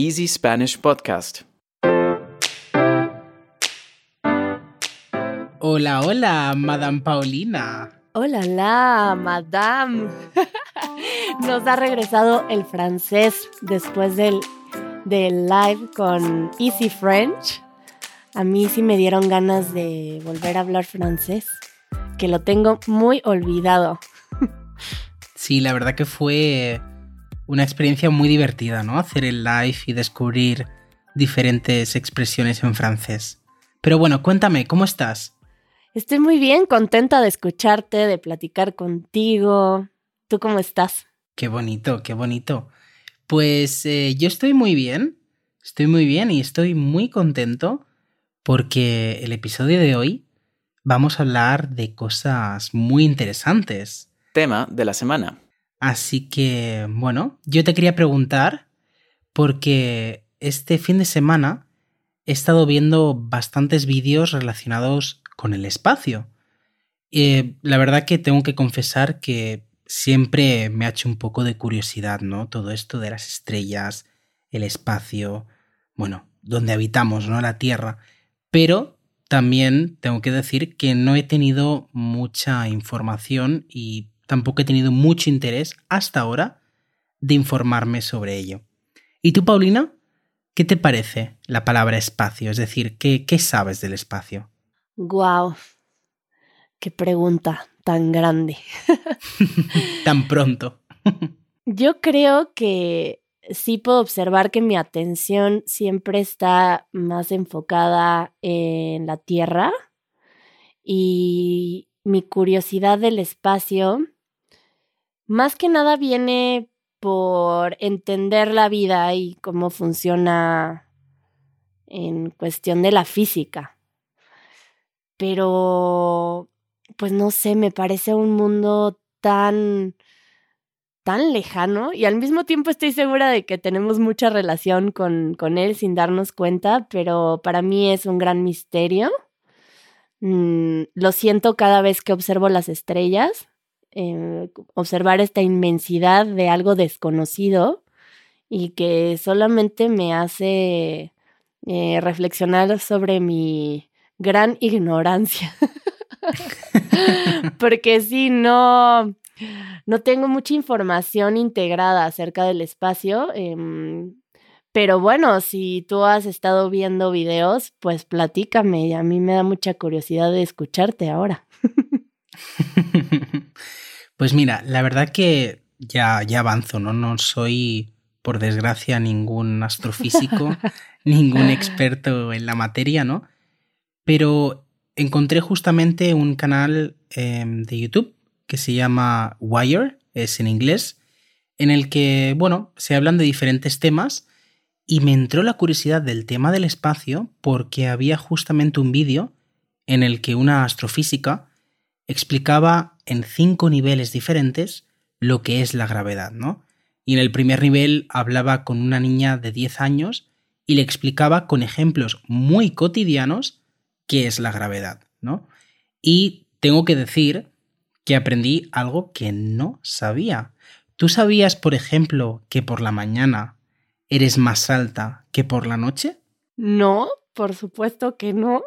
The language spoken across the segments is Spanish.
Easy Spanish Podcast. Hola, hola, Madame Paulina. Hola, la, madame. Nos ha regresado el francés después del, del live con Easy French. A mí sí me dieron ganas de volver a hablar francés, que lo tengo muy olvidado. Sí, la verdad que fue una experiencia muy divertida, ¿no? Hacer el live y descubrir diferentes expresiones en francés. Pero bueno, cuéntame, ¿cómo estás? Estoy muy bien, contenta de escucharte, de platicar contigo. ¿Tú cómo estás? Qué bonito, qué bonito. Pues eh, yo estoy muy bien, estoy muy bien y estoy muy contento porque el episodio de hoy vamos a hablar de cosas muy interesantes. Tema de la semana. Así que, bueno, yo te quería preguntar porque este fin de semana he estado viendo bastantes vídeos relacionados con el espacio. Eh, la verdad que tengo que confesar que siempre me ha hecho un poco de curiosidad, ¿no? Todo esto de las estrellas, el espacio, bueno, donde habitamos, ¿no? La Tierra. Pero también tengo que decir que no he tenido mucha información y tampoco he tenido mucho interés hasta ahora de informarme sobre ello. ¿Y tú, Paulina? ¿Qué te parece la palabra espacio? Es decir, ¿qué, qué sabes del espacio? Guau. Qué pregunta tan grande. Tan pronto. Yo creo que sí puedo observar que mi atención siempre está más enfocada en la Tierra y mi curiosidad del espacio más que nada viene por entender la vida y cómo funciona en cuestión de la física. Pero, pues no sé, me parece un mundo tan tan lejano y al mismo tiempo estoy segura de que tenemos mucha relación con, con él sin darnos cuenta, pero para mí es un gran misterio. Mm, lo siento cada vez que observo las estrellas, eh, observar esta inmensidad de algo desconocido y que solamente me hace eh, reflexionar sobre mi gran ignorancia. Porque si no, no tengo mucha información integrada acerca del espacio. Em, pero bueno, si tú has estado viendo videos, pues platícame. Y a mí me da mucha curiosidad de escucharte ahora. pues mira, la verdad que ya, ya avanzo, ¿no? No soy, por desgracia, ningún astrofísico, ningún experto en la materia, ¿no? Pero encontré justamente un canal eh, de YouTube que se llama Wire, es en inglés, en el que, bueno, se hablan de diferentes temas y me entró la curiosidad del tema del espacio porque había justamente un vídeo en el que una astrofísica explicaba en cinco niveles diferentes lo que es la gravedad, ¿no? Y en el primer nivel hablaba con una niña de 10 años y le explicaba con ejemplos muy cotidianos qué es la gravedad, ¿no? Y tengo que decir que aprendí algo que no sabía. ¿Tú sabías, por ejemplo, que por la mañana eres más alta que por la noche? No, por supuesto que no.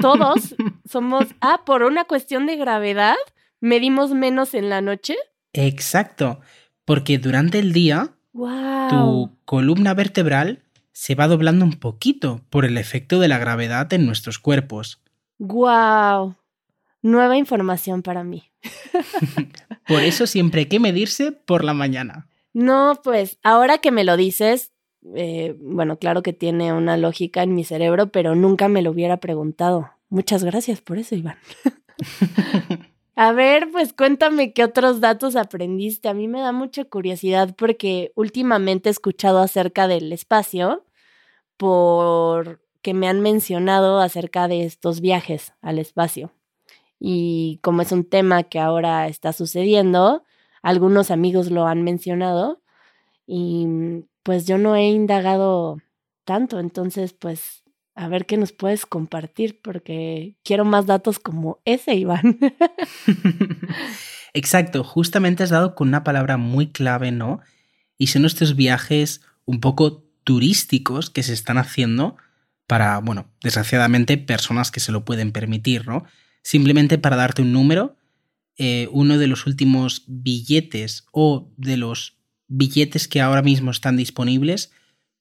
Todos somos... Ah, por una cuestión de gravedad, medimos menos en la noche. Exacto, porque durante el día wow. tu columna vertebral se va doblando un poquito por el efecto de la gravedad en nuestros cuerpos. Wow. Nueva información para mí. por eso siempre hay que medirse por la mañana. No, pues ahora que me lo dices, eh, bueno, claro que tiene una lógica en mi cerebro, pero nunca me lo hubiera preguntado. Muchas gracias por eso, Iván. A ver, pues cuéntame qué otros datos aprendiste. A mí me da mucha curiosidad porque últimamente he escuchado acerca del espacio porque me han mencionado acerca de estos viajes al espacio. Y como es un tema que ahora está sucediendo, algunos amigos lo han mencionado y pues yo no he indagado tanto, entonces pues a ver qué nos puedes compartir porque quiero más datos como ese, Iván. Exacto, justamente has dado con una palabra muy clave, ¿no? Y son estos viajes un poco turísticos que se están haciendo para, bueno, desgraciadamente, personas que se lo pueden permitir, ¿no? Simplemente para darte un número, eh, uno de los últimos billetes o de los billetes que ahora mismo están disponibles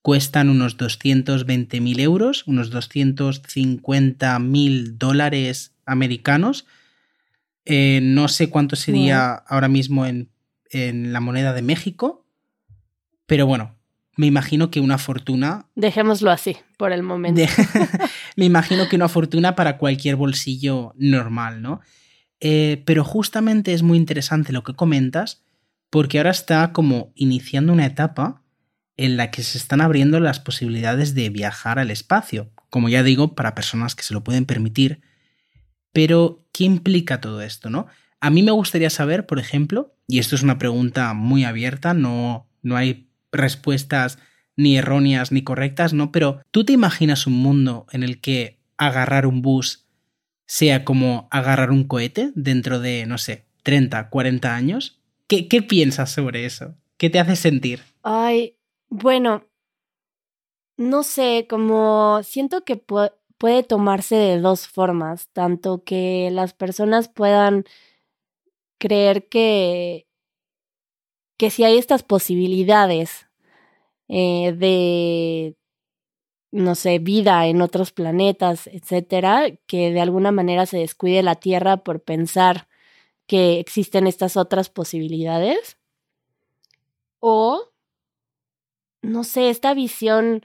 cuestan unos 220.000 euros, unos 250.000 dólares americanos. Eh, no sé cuánto sería ahora mismo en, en la moneda de México, pero bueno, me imagino que una fortuna. Dejémoslo así, por el momento. me imagino que una fortuna para cualquier bolsillo normal, ¿no? Eh, pero justamente es muy interesante lo que comentas, porque ahora está como iniciando una etapa en la que se están abriendo las posibilidades de viajar al espacio, como ya digo, para personas que se lo pueden permitir. Pero, ¿qué implica todo esto, no? A mí me gustaría saber, por ejemplo, y esto es una pregunta muy abierta, no, no hay respuestas ni erróneas ni correctas, ¿no? Pero ¿tú te imaginas un mundo en el que agarrar un bus sea como agarrar un cohete dentro de, no sé, 30, 40 años? ¿Qué, piensas sobre eso? ¿Qué te hace sentir? Ay, bueno, no sé, como siento que puede tomarse de dos formas, tanto que las personas puedan creer que, que si hay estas posibilidades eh, de, no sé, vida en otros planetas, etcétera, que de alguna manera se descuide la Tierra por pensar que existen estas otras posibilidades. O no sé, esta visión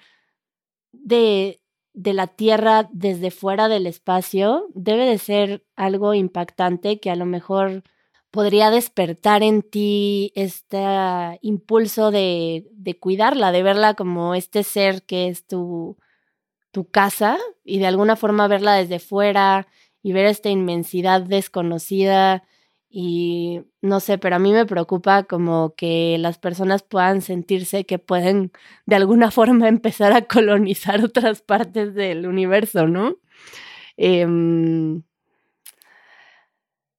de, de la Tierra desde fuera del espacio debe de ser algo impactante que a lo mejor podría despertar en ti este impulso de, de cuidarla, de verla como este ser que es tu, tu casa y de alguna forma verla desde fuera y ver esta inmensidad desconocida y no sé, pero a mí me preocupa como que las personas puedan sentirse que pueden de alguna forma empezar a colonizar otras partes del universo, ¿no? Em,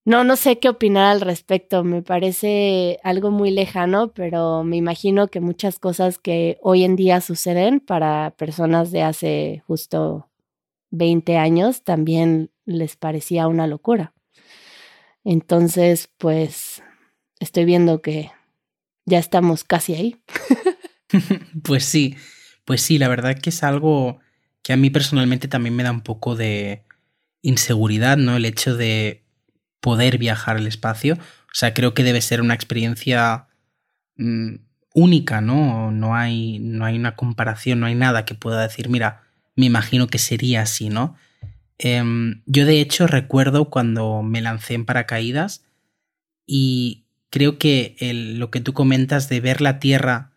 no, no sé qué opinar al respecto. Me parece algo muy lejano, pero me imagino que muchas cosas que hoy en día suceden para personas de hace justo 20 años también les parecía una locura. Entonces, pues estoy viendo que ya estamos casi ahí. pues sí, pues sí, la verdad que es algo que a mí personalmente también me da un poco de inseguridad, ¿no? El hecho de poder viajar al espacio. O sea, creo que debe ser una experiencia mm, única, ¿no? No hay, no hay una comparación, no hay nada que pueda decir, mira, me imagino que sería así, ¿no? Em, yo de hecho recuerdo cuando me lancé en paracaídas y creo que lo que tú comentas de ver la Tierra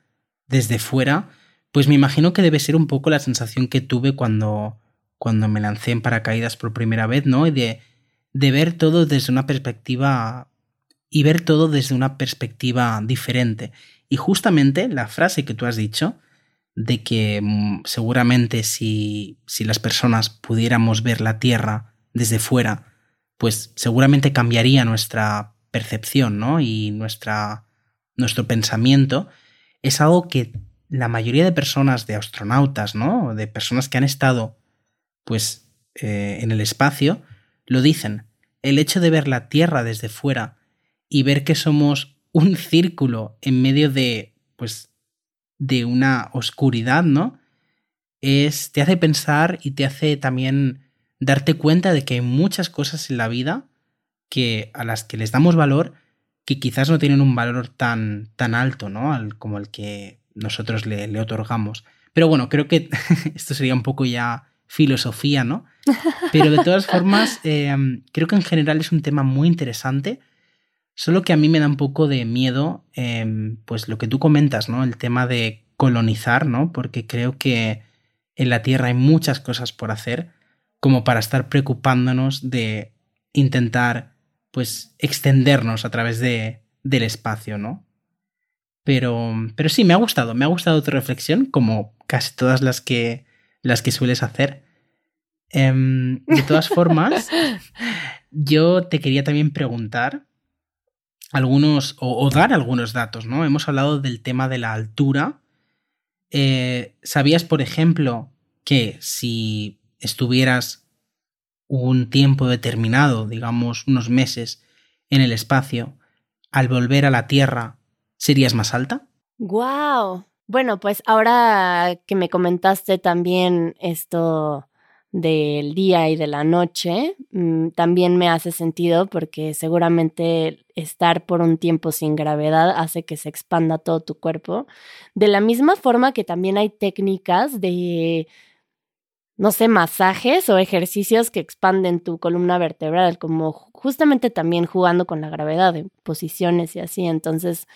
desde fuera, pues me imagino que debe ser un poco la sensación que tuve cuando, cuando me lancé en paracaídas por primera vez, ¿no? De, de ver todo desde una perspectiva y ver todo desde una perspectiva diferente. Y justamente la frase que tú has dicho, de que mm, seguramente si, si las personas pudiéramos ver la Tierra desde fuera, pues seguramente cambiaría nuestra percepción, ¿no? Y nuestra, nuestro pensamiento. Es algo que la mayoría de personas, de astronautas, ¿no? De personas que han estado, pues, eh, en el espacio, lo dicen. El hecho de ver la Tierra desde fuera y ver que somos un círculo en medio de, pues, de una oscuridad, ¿no? Es, te hace pensar y te hace también darte cuenta de que hay muchas cosas en la vida que a las que les damos valor que quizás no tienen un valor tan, tan alto, ¿no? Al, como el que nosotros le, le otorgamos. Pero bueno, creo que esto sería un poco ya filosofía, ¿no? Pero de todas formas, eh, creo que en general es un tema muy interesante Solo que a mí me da un poco de miedo, em, pues lo que tú comentas, ¿no? El tema de colonizar, ¿no? Porque creo que en la Tierra hay muchas cosas por hacer como para estar preocupándonos de intentar, pues, extendernos a través de, del espacio, ¿no? Pero, pero sí, me ha gustado, me ha gustado tu reflexión, como casi todas las que, las que sueles hacer. Em, de todas formas, yo te quería también preguntar algunos, o, dar algunos datos, ¿no? Hemos hablado del tema de la altura. Eh, ¿Sabías, por ejemplo, que si estuvieras un tiempo determinado, digamos unos meses, en el espacio, al volver a la Tierra, serías más alta? ¡Guau! Bueno, pues ahora que me comentaste también esto del día y de la noche, mm, también me hace sentido porque seguramente estar por un tiempo sin gravedad hace que se expanda todo tu cuerpo. De la misma forma que también hay técnicas de, no sé, masajes o ejercicios que expanden tu columna vertebral, como justamente también jugando con la gravedad, en posiciones y así. Entonces,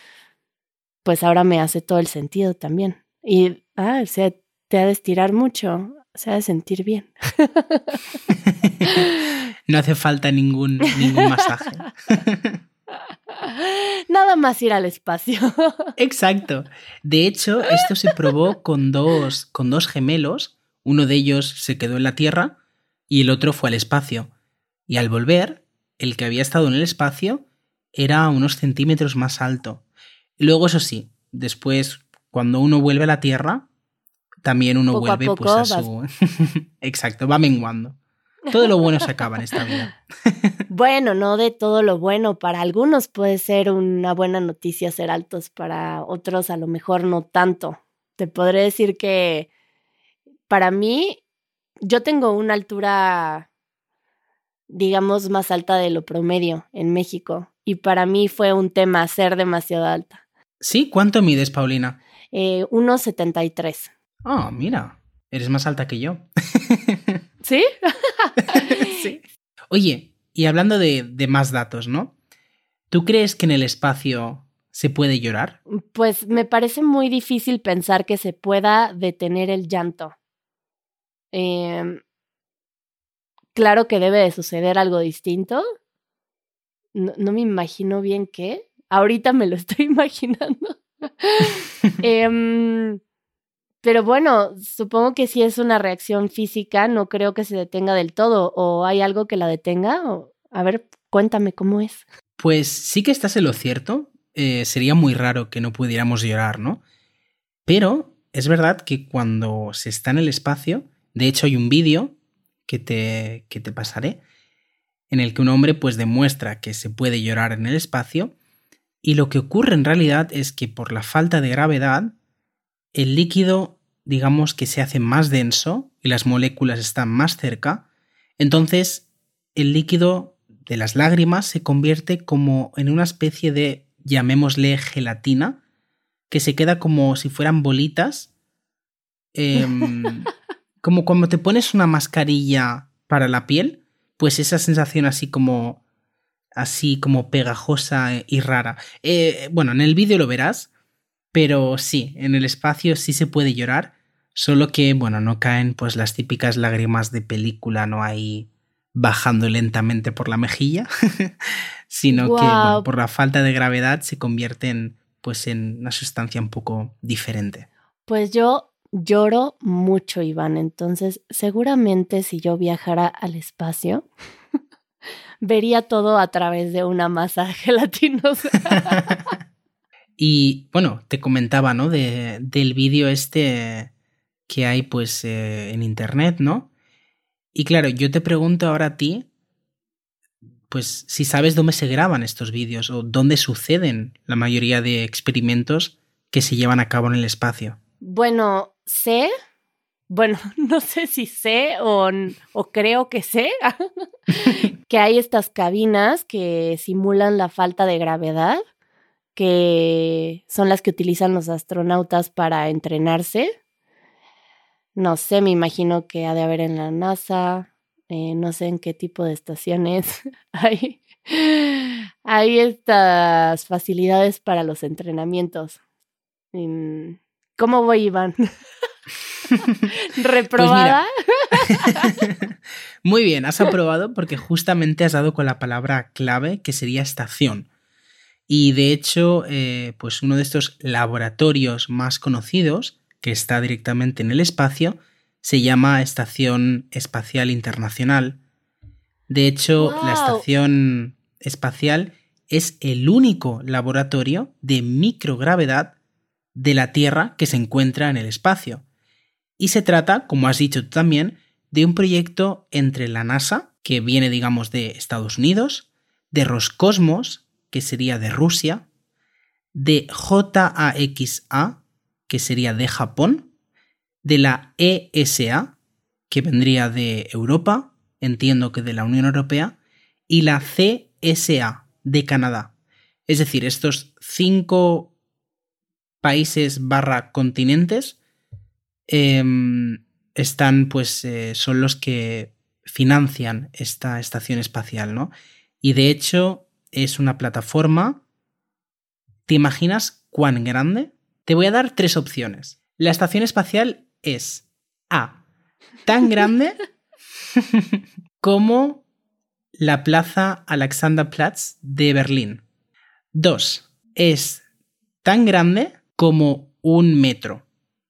pues ahora me hace todo el sentido también. Y, ah, o sea, te ha de estirar mucho se ha de sentir bien. no hace falta ningún, ningún masaje. Nada más ir al espacio. Exacto. De hecho, esto se probó con dos, con dos gemelos. Uno de ellos se quedó en la Tierra y el otro fue al espacio. Y al volver, el que había estado en el espacio era unos centímetros más alto. Luego, eso sí, después, cuando uno vuelve a la Tierra, también uno vuelve pues, a su... Exacto, va menguando. Todo lo bueno se acaba en esta vida. bueno, no de todo lo bueno. Para algunos puede ser una buena noticia ser altos, para otros a lo mejor no tanto. Te podré decir que para mí, yo tengo una altura, digamos, más alta de lo promedio en México. Y para mí fue un tema ser demasiado alta. ¿Sí? ¿Cuánto mides, Paulina? Eh, 1,73. Ah, mira, eres más alta que yo. ¿Sí? sí. Oye, y hablando de, de más datos, ¿no? ¿Tú crees que en el espacio se puede llorar? Pues me parece muy difícil pensar que se pueda detener el llanto. Eh, claro que debe de suceder algo distinto. No, no, me imagino bien qué. Ahorita me lo estoy imaginando. eh, pero bueno, supongo que si es una reacción física, no creo que se detenga del todo. ¿O hay algo que la detenga? a ver, cuéntame cómo es. Pues sí que estás en lo cierto. Eh, sería muy raro que no pudiéramos llorar, ¿no? Pero es verdad que cuando se está en el espacio, de hecho hay un vídeo que te, que te pasaré, en el que un hombre pues demuestra que se puede llorar en el espacio, y lo que ocurre en realidad es que por la falta de gravedad, el líquido digamos que se hace más denso y las moléculas están más cerca, entonces el líquido de las lágrimas se convierte como en una especie de, llamémosle, gelatina, que se queda como si fueran bolitas, em, como cuando te pones una mascarilla para la piel, pues esa sensación así como así como pegajosa y rara. Eh, bueno, en el vídeo lo verás, pero sí, en el espacio sí se puede llorar Solo que, bueno, no caen pues las típicas lágrimas de película, no hay bajando lentamente por la mejilla, sino que por la falta de gravedad se convierten pues en una sustancia un poco diferente. Pues yo lloro mucho, Iván, entonces seguramente si yo viajara al espacio, vería todo a través de una masa gelatinosa. y bueno, te comentaba, ¿no? De, del vídeo este que hay pues eh, en Internet, ¿no? Y claro, yo te pregunto ahora a ti, pues si sabes dónde se graban estos vídeos o dónde suceden la mayoría de experimentos que se llevan a cabo en el espacio. Bueno, sé, bueno, no sé si sé o, o creo que sé que hay estas cabinas que simulan la falta de gravedad, que son las que utilizan los astronautas para entrenarse no sé, me imagino que ha de haber en la NASA, eh, no sé en qué tipo de estaciones hay, hay estas facilidades para los entrenamientos. ¿Cómo voy, Iván? ¿Reprobada? Pues Muy bien, has aprobado porque justamente has dado con la palabra clave que sería estación. Y de hecho, eh, pues uno de estos laboratorios más conocidos que está directamente en el espacio, se llama Estación Espacial Internacional. De hecho, la Estación Espacial es el único laboratorio de microgravedad de la Tierra que se encuentra en el espacio. Y se trata, como has dicho tú también, de un proyecto entre la NASA, que viene digamos de Estados Unidos, de Roscosmos, que sería de Rusia, de JAXA, que sería de Japón, de la ESA, que vendría de Europa, entiendo que de la Unión Europea, y la CSA, de Canadá. Es decir, estos cinco países barra continentes em, están, pues, eh, son los que financian esta estación espacial, ¿no? Y de hecho es una plataforma. ¿Te imaginas cuán grande? Te voy a dar tres opciones. La estación espacial es A. Tan grande como la plaza Alexanderplatz de Berlín. 2. Es tan grande como un metro,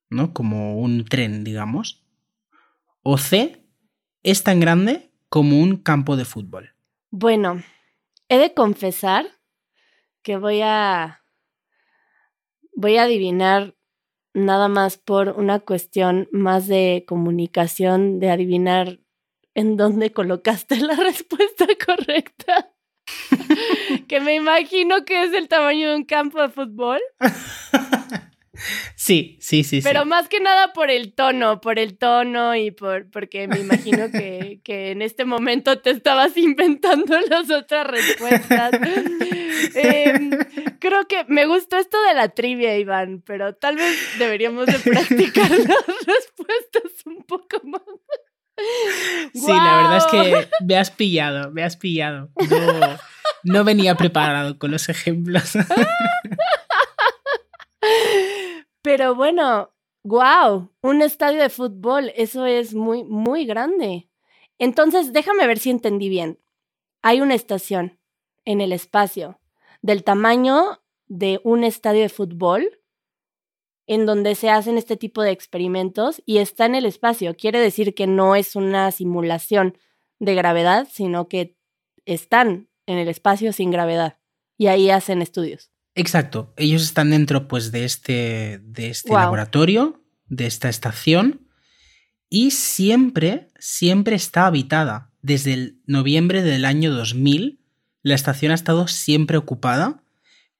¿no? Como un tren, digamos. O C. Es tan grande como un campo de fútbol. Bueno, he de confesar que voy a voy a adivinar nada más por una cuestión más de comunicación, de adivinar en dónde colocaste la respuesta correcta. que me imagino que es el tamaño de un campo de fútbol. Sí, sí, sí. Pero más que nada por el tono, por el tono y por porque me imagino que, que en este momento te estabas inventando las otras respuestas. Em, creo que me gustó esto de la trivia, Iván, pero tal vez deberíamos de practicar las respuestas un poco más. Sí, la verdad es que me has pillado, me has pillado. No, no venía preparado con los ejemplos. Pero bueno, wow, un estadio de fútbol, eso es muy, muy grande. Entonces, déjame ver si entendí bien. Hay una estación en el espacio del tamaño de un estadio de fútbol en donde se hacen este tipo de experimentos y está en el espacio. Quiere decir que no es una simulación de gravedad, sino que están en el espacio sin gravedad y ahí hacen estudios. Exacto, ellos están dentro pues de este, de este laboratorio, de esta estación y siempre, siempre está habitada. Desde el noviembre del año 2000, la estación ha estado siempre ocupada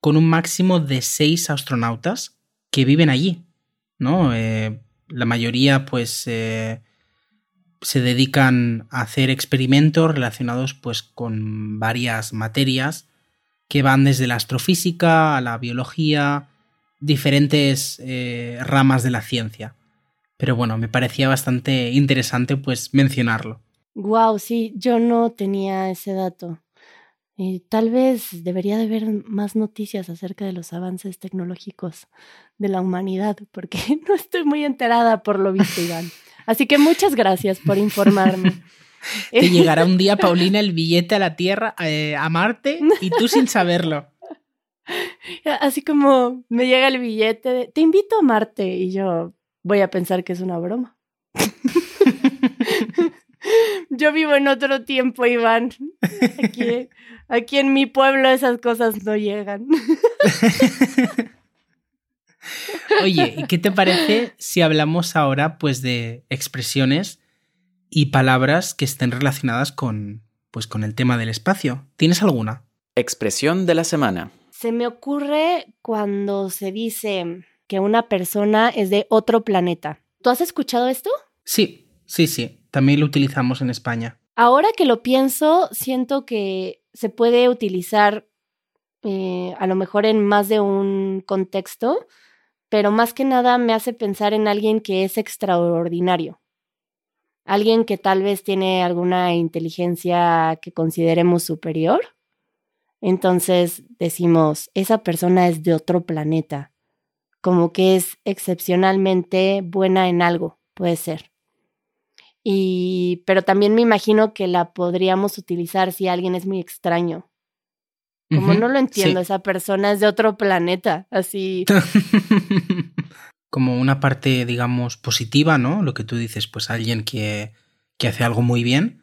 con un máximo de seis astronautas que viven allí, ¿no? Eh, la mayoría, pues, eh, se dedican a hacer experimentos relacionados, pues, con varias materias que van desde la astrofísica a la biología, diferentes eh, ramas de la ciencia. Pero bueno, me parecía bastante interesante, pues, mencionarlo. Wow, sí, yo no tenía ese dato. Tal vez debería de haber más noticias acerca de los avances tecnológicos de la humanidad, porque no estoy muy enterada por lo visto, Iván. Así que muchas gracias por informarme. Te llegará un día, Paulina, el billete a la Tierra, eh, a Marte, y tú sin saberlo. Así como me llega el billete de, te invito a Marte, y yo voy a pensar que es una broma. Yo vivo en otro tiempo, Iván. Aquí, aquí en mi pueblo esas cosas no llegan. Oye, ¿y qué te parece si hablamos ahora pues de expresiones y palabras que estén relacionadas con pues con el tema del espacio? ¿Tienes alguna? Expresión de la semana. Se me ocurre cuando se dice que una persona es de otro planeta. ¿Tú has escuchado esto? Sí, sí, sí. También lo utilizamos en España. Ahora que lo pienso, siento que se puede utilizar eh, a lo mejor en más de un contexto, pero más que nada me hace pensar en alguien que es extraordinario. Alguien que tal vez tiene alguna inteligencia que consideremos superior. Entonces decimos, esa persona es de otro planeta, como que es excepcionalmente buena en algo, puede ser. Y, pero también me imagino que la podríamos utilizar si alguien es muy extraño. Como no lo entiendo, esa persona es de otro planeta, así. Como una parte, digamos, positiva, ¿no? Lo que tú dices, pues alguien que, que hace algo muy bien.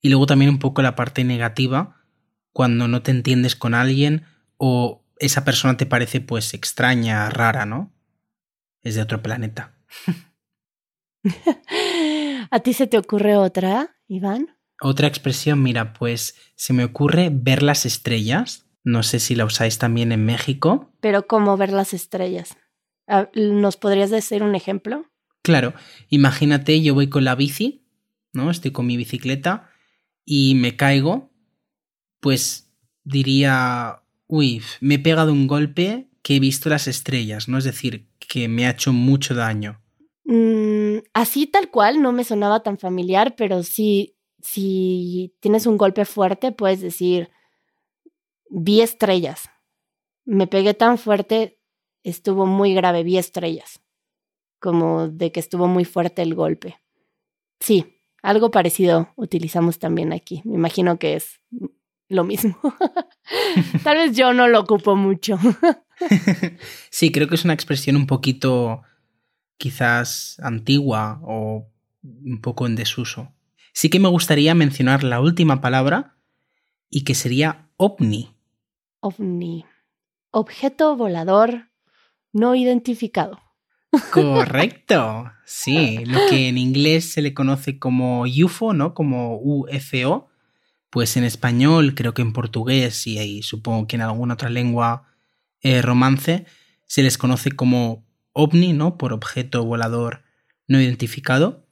Y luego también un poco la parte negativa, cuando no te entiendes con alguien o esa persona te parece pues extraña, rara, ¿no? es de otro planeta. ¿A ti se te ocurre otra, Iván? Otra expresión, mira, pues se me ocurre ver las estrellas. No sé si la usáis también en México. Pero ¿cómo ver las estrellas? Ah, ¿Nos podrías decir un ejemplo? Claro, imagínate, yo voy con la bici, ¿no? Estoy con mi bicicleta y me caigo, pues diría, uy, me he pegado un golpe que he visto las estrellas, ¿no? Es decir, que me ha hecho mucho daño. Mm, así tal cual no me sonaba tan familiar, pero sí, si tienes un golpe fuerte, puedes decir, vi estrellas. Me pegué tan fuerte, estuvo muy grave, vi estrellas. Como de que estuvo muy fuerte el golpe. Sí, algo parecido utilizamos también aquí. Me imagino que es lo mismo. Tal vez yo no lo ocupo mucho. sí, creo que es una expresión un poquito quizás antigua o un poco en desuso. Sí que me gustaría mencionar la última palabra y que sería ovni. OVNI. Objeto volador no identificado. Correcto. Sí, lo que en inglés se le conoce como UFO, ¿no? Como UFO. Pues en español, creo que en portugués y ahí supongo que en alguna otra lengua eh, romance, se les conoce como ovni, ¿no? Por objeto volador no identificado.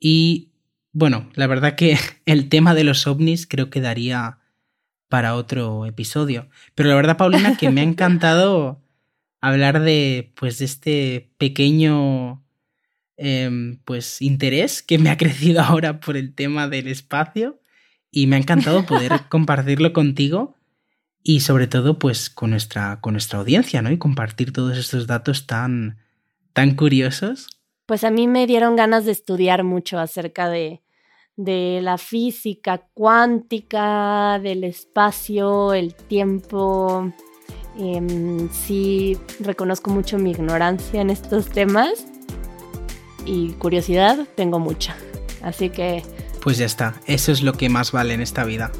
Y bueno, la verdad que el tema de los ovnis creo que daría para otro episodio. Pero la verdad, Paulina, que me ha encantado hablar de, pues, de este pequeño, em, pues, interés que me ha crecido ahora por el tema del espacio. Y me ha encantado poder compartirlo contigo y sobre todo, pues, con nuestra, con nuestra audiencia, ¿no? Y compartir todos estos datos tan, tan curiosos. Pues a mí me dieron ganas de estudiar mucho acerca de, de la física cuántica, del espacio, el tiempo. Em, sí, reconozco mucho mi ignorancia en estos temas y curiosidad tengo mucha. Así que... Pues ya está, eso es lo que más vale en esta vida.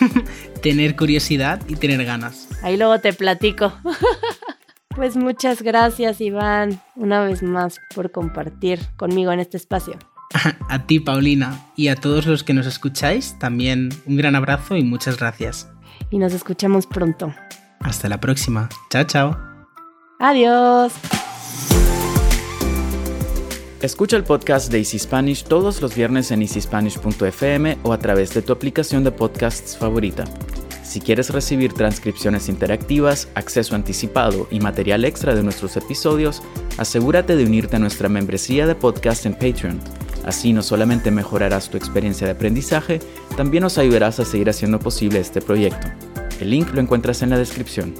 tener curiosidad y tener ganas. Ahí luego te platico. pues muchas gracias Iván, una vez más por compartir conmigo en este espacio. A ti, Paulina, y a todos los que nos escucháis, también un gran abrazo y muchas gracias. Y nos escuchamos pronto. Hasta la próxima. Chao, chao. Adiós. Escucha el podcast de Easy Spanish todos los viernes en easyspanish.fm o a través de tu aplicación de podcasts favorita. Si quieres recibir transcripciones interactivas, acceso anticipado y material extra de nuestros episodios, asegúrate de unirte a nuestra membresía de podcast en Patreon Así no solamente mejorarás tu experiencia de aprendizaje, también nos ayudarás a seguir haciendo posible este proyecto. El link lo encuentras en la descripción.